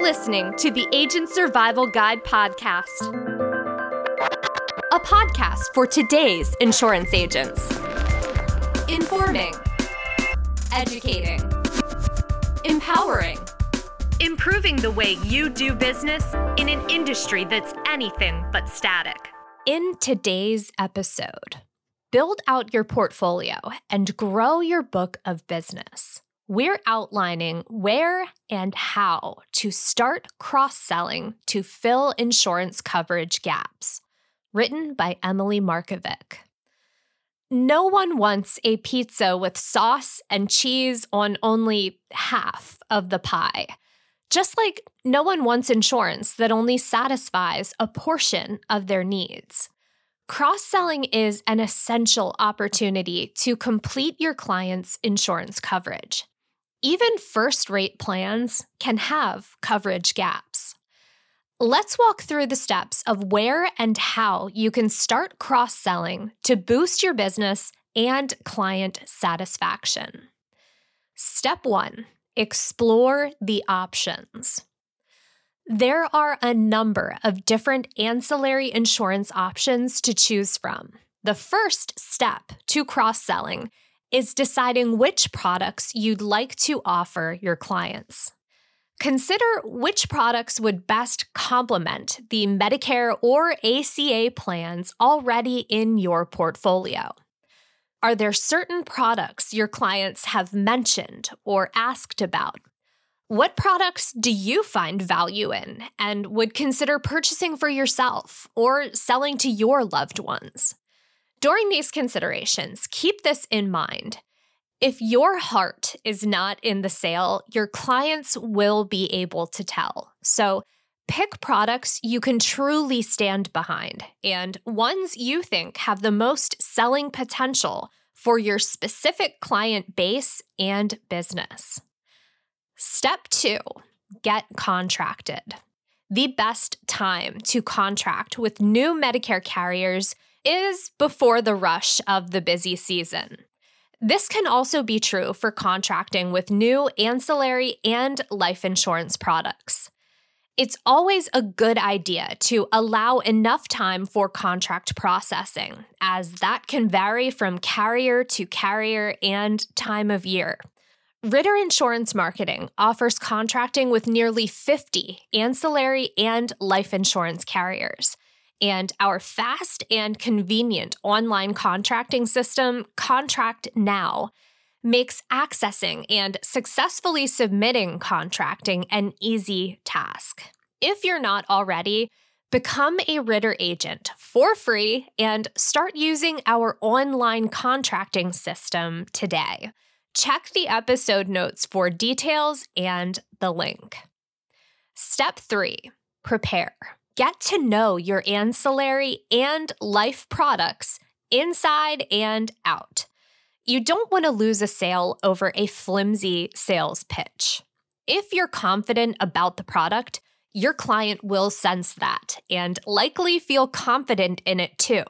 listening to the Agent Survival Guide podcast, a podcast for today's insurance agents. Informing, educating, empowering, improving the way you do business in an industry that's anything but static. In today's episode, build out your portfolio and grow your book of business we're outlining where and how to start cross selling to fill insurance coverage gaps. Written by Emily Markovic. No one wants a pizza with sauce and cheese on only half of the pie. Just like no one wants insurance that only satisfies a portion of their needs. Cross selling is an essential opportunity to complete your client's insurance coverage. Even first rate plans can have coverage gaps. Let's walk through the steps of where and how you can start cross selling to boost your business and client satisfaction. Step one explore the options. There are a number of different ancillary insurance options to choose from. The first step to cross selling is deciding which products you'd like to offer your clients. Consider which products would best complement the Medicare or ACA plans already in your portfolio. Are there certain products your clients have mentioned or asked about? What products do you find value in and would consider purchasing for yourself or selling to your loved ones? During these considerations, keep this in mind. If your heart is not in the sale, your clients will be able to tell. So, pick products you can truly stand behind and ones you think have the most selling potential for your specific client base and business. Step two get contracted. The best time to contract with new Medicare carriers is before the rush of the busy season. This can also be true for contracting with new ancillary and life insurance products. It's always a good idea to allow enough time for contract processing, as that can vary from carrier to carrier and time of year. Ritter Insurance Marketing offers contracting with nearly 50 ancillary and life insurance carriers and our fast and convenient online contracting system, Contract Now, makes accessing and successfully submitting contracting an easy task. If you're not already, become a Ritter agent for free and start using our online contracting system today. Check the episode notes for details and the link. Step three prepare get to know your ancillary and life products inside and out. You don't want to lose a sale over a flimsy sales pitch. If you're confident about the product, your client will sense that and likely feel confident in it too.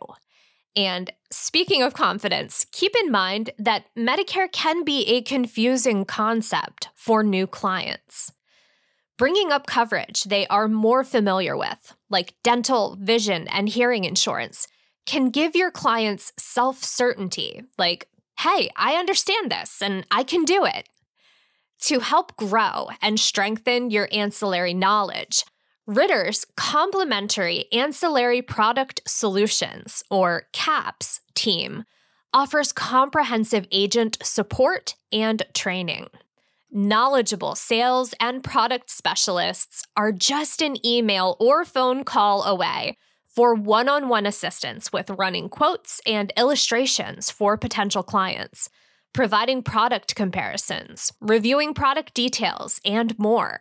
And speaking of confidence, keep in mind that Medicare can be a confusing concept for new clients bringing up coverage they are more familiar with, like dental, vision, and hearing insurance, can give your clients self certainty, like, hey, I understand this and I can do it. To help grow and strengthen your ancillary knowledge, Ritter's Complementary Ancillary Product Solutions, or CAPS, team offers comprehensive agent support and training. Knowledgeable sales and product specialists are just an email or phone call away for one on one assistance with running quotes and illustrations for potential clients, providing product comparisons, reviewing product details, and more.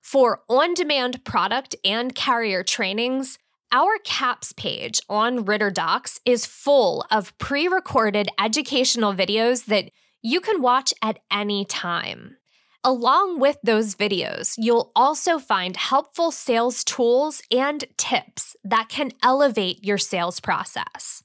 For on demand product and carrier trainings, our CAPS page on Ritter Docs is full of pre recorded educational videos that you can watch at any time. Along with those videos, you'll also find helpful sales tools and tips that can elevate your sales process.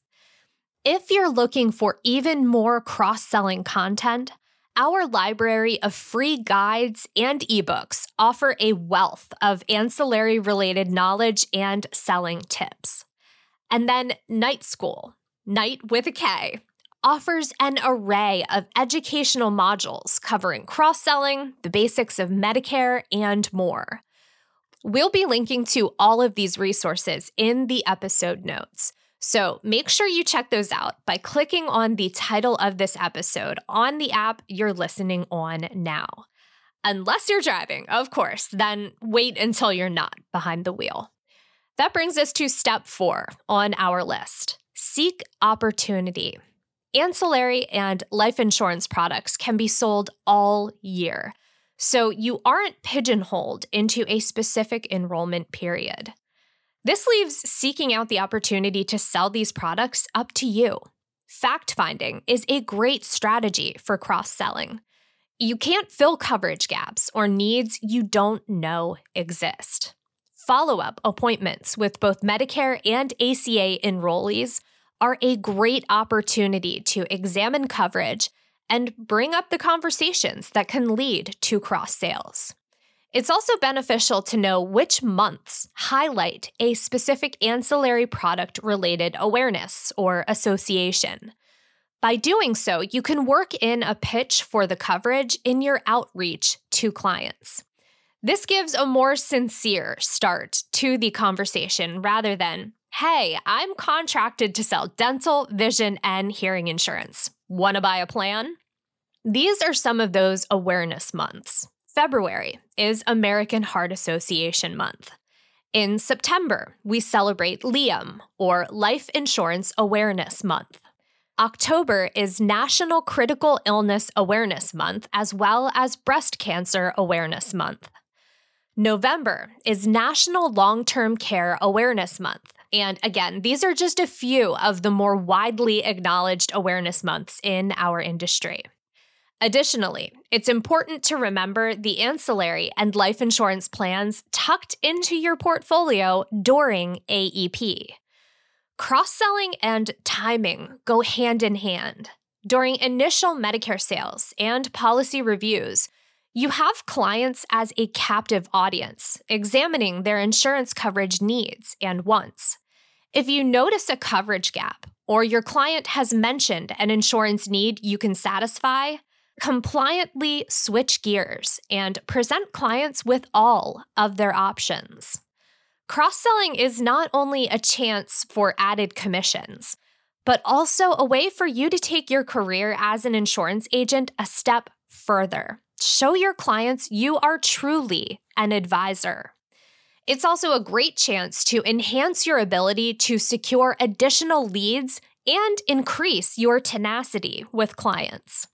If you're looking for even more cross selling content, our library of free guides and ebooks offer a wealth of ancillary related knowledge and selling tips. And then Night School, Night with a K, offers an array of educational modules covering cross selling, the basics of Medicare, and more. We'll be linking to all of these resources in the episode notes. So make sure you check those out by clicking on the title of this episode on the app you're listening on now. Unless you're driving, of course, then wait until you're not behind the wheel. That brings us to step four on our list seek opportunity. Ancillary and life insurance products can be sold all year, so you aren't pigeonholed into a specific enrollment period. This leaves seeking out the opportunity to sell these products up to you. Fact finding is a great strategy for cross selling. You can't fill coverage gaps or needs you don't know exist. Follow up appointments with both Medicare and ACA enrollees are a great opportunity to examine coverage and bring up the conversations that can lead to cross sales. It's also beneficial to know which months highlight a specific ancillary product related awareness or association. By doing so, you can work in a pitch for the coverage in your outreach to clients. This gives a more sincere start to the conversation rather than, Hey, I'm contracted to sell dental, vision, and hearing insurance. Want to buy a plan? These are some of those awareness months. February is American Heart Association Month. In September, we celebrate LIAM, or Life Insurance Awareness Month. October is National Critical Illness Awareness Month, as well as Breast Cancer Awareness Month. November is National Long Term Care Awareness Month. And again, these are just a few of the more widely acknowledged awareness months in our industry. Additionally, it's important to remember the ancillary and life insurance plans tucked into your portfolio during AEP. Cross selling and timing go hand in hand. During initial Medicare sales and policy reviews, you have clients as a captive audience, examining their insurance coverage needs and wants. If you notice a coverage gap or your client has mentioned an insurance need you can satisfy, compliantly switch gears and present clients with all of their options. Cross selling is not only a chance for added commissions, but also a way for you to take your career as an insurance agent a step further. Show your clients you are truly an advisor. It's also a great chance to enhance your ability to secure additional leads and increase your tenacity with clients.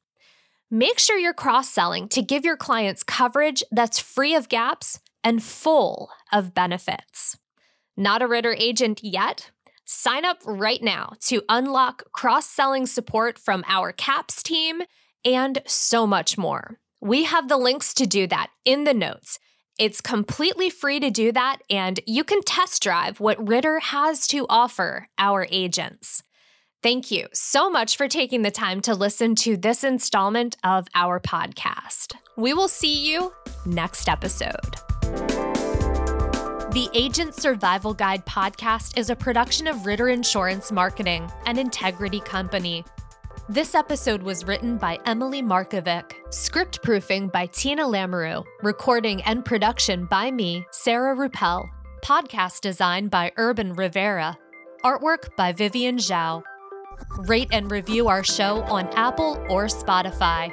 Make sure you're cross selling to give your clients coverage that's free of gaps and full of benefits. Not a Ritter agent yet? Sign up right now to unlock cross selling support from our CAPS team and so much more. We have the links to do that in the notes it's completely free to do that, and you can test drive what Ritter has to offer our agents. Thank you so much for taking the time to listen to this installment of our podcast. We will see you next episode. The Agent Survival Guide podcast is a production of Ritter Insurance Marketing, an integrity company. This episode was written by Emily Markovic, script proofing by Tina Lamoreux, recording and production by me, Sarah Rueppel, podcast design by Urban Rivera, artwork by Vivian Zhao. Rate and review our show on Apple or Spotify.